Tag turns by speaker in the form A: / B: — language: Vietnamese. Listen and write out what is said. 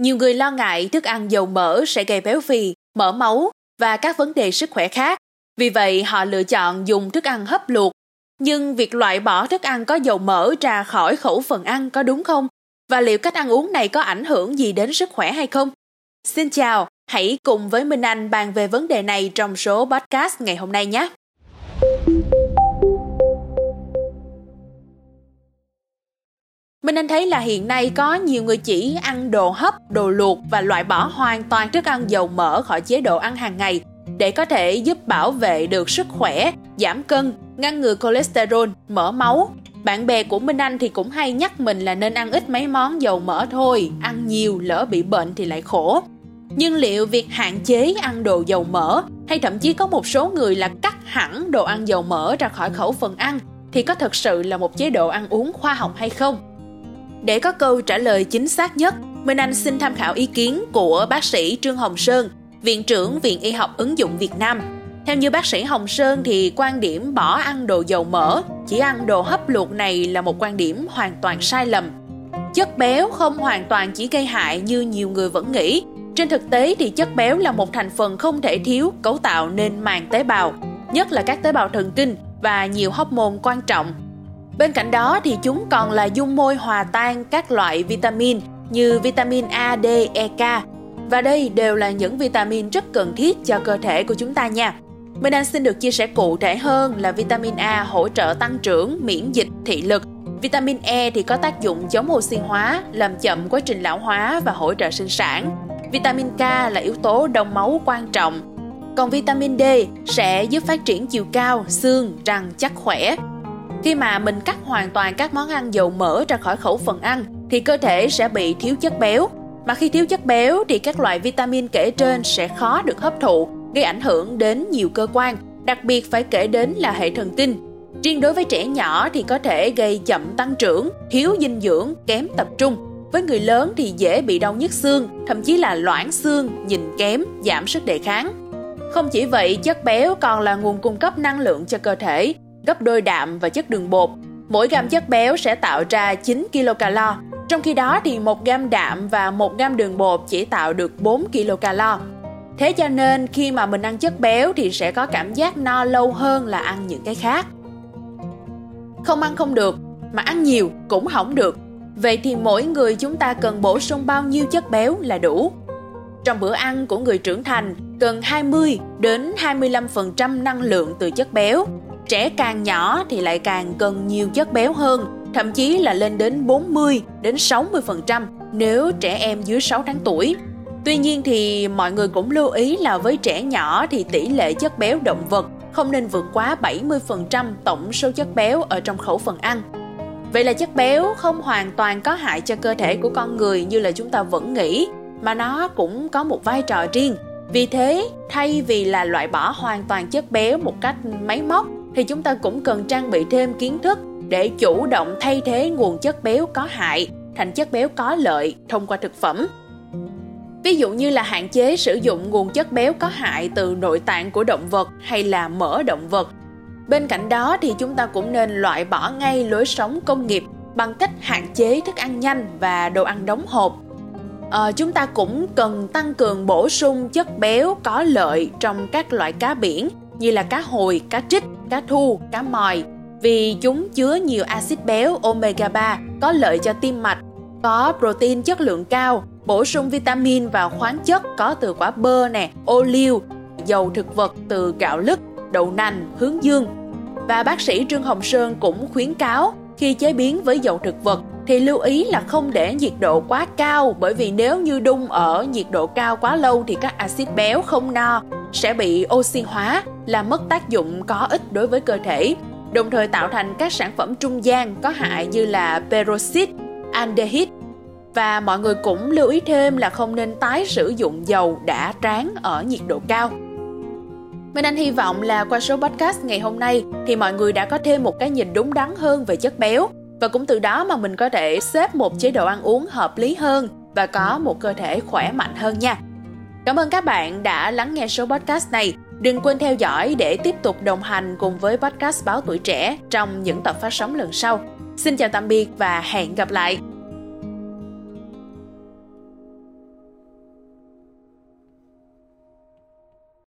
A: Nhiều người lo ngại thức ăn dầu mỡ sẽ gây béo phì, mỡ máu và các vấn đề sức khỏe khác. Vì vậy, họ lựa chọn dùng thức ăn hấp luộc. Nhưng việc loại bỏ thức ăn có dầu mỡ ra khỏi khẩu phần ăn có đúng không? Và liệu cách ăn uống này có ảnh hưởng gì đến sức khỏe hay không? Xin chào, hãy cùng với Minh Anh bàn về vấn đề này trong số podcast ngày hôm nay nhé. Minh Anh thấy là hiện nay có nhiều người chỉ ăn đồ hấp, đồ luộc và loại bỏ hoàn toàn thức ăn dầu mỡ khỏi chế độ ăn hàng ngày để có thể giúp bảo vệ được sức khỏe, giảm cân, ngăn ngừa cholesterol, mỡ máu. Bạn bè của Minh Anh thì cũng hay nhắc mình là nên ăn ít mấy món dầu mỡ thôi, ăn nhiều lỡ bị bệnh thì lại khổ. Nhưng liệu việc hạn chế ăn đồ dầu mỡ hay thậm chí có một số người là cắt hẳn đồ ăn dầu mỡ ra khỏi khẩu phần ăn thì có thật sự là một chế độ ăn uống khoa học hay không? Để có câu trả lời chính xác nhất, Minh Anh xin tham khảo ý kiến của bác sĩ Trương Hồng Sơn, Viện trưởng Viện Y học ứng dụng Việt Nam. Theo như bác sĩ Hồng Sơn thì quan điểm bỏ ăn đồ dầu mỡ, chỉ ăn đồ hấp luộc này là một quan điểm hoàn toàn sai lầm. Chất béo không hoàn toàn chỉ gây hại như nhiều người vẫn nghĩ. Trên thực tế thì chất béo là một thành phần không thể thiếu cấu tạo nên màng tế bào, nhất là các tế bào thần kinh và nhiều hóc môn quan trọng Bên cạnh đó thì chúng còn là dung môi hòa tan các loại vitamin như vitamin A, D, E, K. Và đây đều là những vitamin rất cần thiết cho cơ thể của chúng ta nha. Mình đang xin được chia sẻ cụ thể hơn là vitamin A hỗ trợ tăng trưởng, miễn dịch, thị lực. Vitamin E thì có tác dụng chống oxy hóa, làm chậm quá trình lão hóa và hỗ trợ sinh sản. Vitamin K là yếu tố đông máu quan trọng. Còn vitamin D sẽ giúp phát triển chiều cao, xương, răng chắc khỏe. Khi mà mình cắt hoàn toàn các món ăn dầu mỡ ra khỏi khẩu phần ăn thì cơ thể sẽ bị thiếu chất béo. Mà khi thiếu chất béo thì các loại vitamin kể trên sẽ khó được hấp thụ, gây ảnh hưởng đến nhiều cơ quan, đặc biệt phải kể đến là hệ thần kinh. Riêng đối với trẻ nhỏ thì có thể gây chậm tăng trưởng, thiếu dinh dưỡng, kém tập trung. Với người lớn thì dễ bị đau nhức xương, thậm chí là loãng xương, nhìn kém, giảm sức đề kháng. Không chỉ vậy, chất béo còn là nguồn cung cấp năng lượng cho cơ thể, gấp đôi đạm và chất đường bột. Mỗi gam chất béo sẽ tạo ra 9 kcal. Trong khi đó thì 1 gam đạm và 1 gam đường bột chỉ tạo được 4 kcal. Thế cho nên khi mà mình ăn chất béo thì sẽ có cảm giác no lâu hơn là ăn những cái khác. Không ăn không được, mà ăn nhiều cũng không được. Vậy thì mỗi người chúng ta cần bổ sung bao nhiêu chất béo là đủ? Trong bữa ăn của người trưởng thành cần 20 đến 25% năng lượng từ chất béo Trẻ càng nhỏ thì lại càng cần nhiều chất béo hơn, thậm chí là lên đến 40 đến 60% nếu trẻ em dưới 6 tháng tuổi. Tuy nhiên thì mọi người cũng lưu ý là với trẻ nhỏ thì tỷ lệ chất béo động vật không nên vượt quá 70% tổng số chất béo ở trong khẩu phần ăn. Vậy là chất béo không hoàn toàn có hại cho cơ thể của con người như là chúng ta vẫn nghĩ, mà nó cũng có một vai trò riêng. Vì thế, thay vì là loại bỏ hoàn toàn chất béo một cách máy móc thì chúng ta cũng cần trang bị thêm kiến thức để chủ động thay thế nguồn chất béo có hại thành chất béo có lợi thông qua thực phẩm. Ví dụ như là hạn chế sử dụng nguồn chất béo có hại từ nội tạng của động vật hay là mỡ động vật. Bên cạnh đó thì chúng ta cũng nên loại bỏ ngay lối sống công nghiệp bằng cách hạn chế thức ăn nhanh và đồ ăn đóng hộp. À, chúng ta cũng cần tăng cường bổ sung chất béo có lợi trong các loại cá biển như là cá hồi, cá trích, cá thu, cá mòi vì chúng chứa nhiều axit béo omega 3 có lợi cho tim mạch, có protein chất lượng cao, bổ sung vitamin và khoáng chất có từ quả bơ nè, ô liu, dầu thực vật từ gạo lứt, đậu nành, hướng dương. Và bác sĩ Trương Hồng Sơn cũng khuyến cáo khi chế biến với dầu thực vật thì lưu ý là không để nhiệt độ quá cao bởi vì nếu như đun ở nhiệt độ cao quá lâu thì các axit béo không no sẽ bị oxy hóa làm mất tác dụng có ích đối với cơ thể đồng thời tạo thành các sản phẩm trung gian có hại như là peroxide, aldehyde và mọi người cũng lưu ý thêm là không nên tái sử dụng dầu đã tráng ở nhiệt độ cao. Minh Anh hy vọng là qua số podcast ngày hôm nay thì mọi người đã có thêm một cái nhìn đúng đắn hơn về chất béo và cũng từ đó mà mình có thể xếp một chế độ ăn uống hợp lý hơn và có một cơ thể khỏe mạnh hơn nha. Cảm ơn các bạn đã lắng nghe số podcast này. Đừng quên theo dõi để tiếp tục đồng hành cùng với podcast Báo Tuổi Trẻ trong những tập phát sóng lần sau. Xin chào tạm biệt và hẹn gặp lại!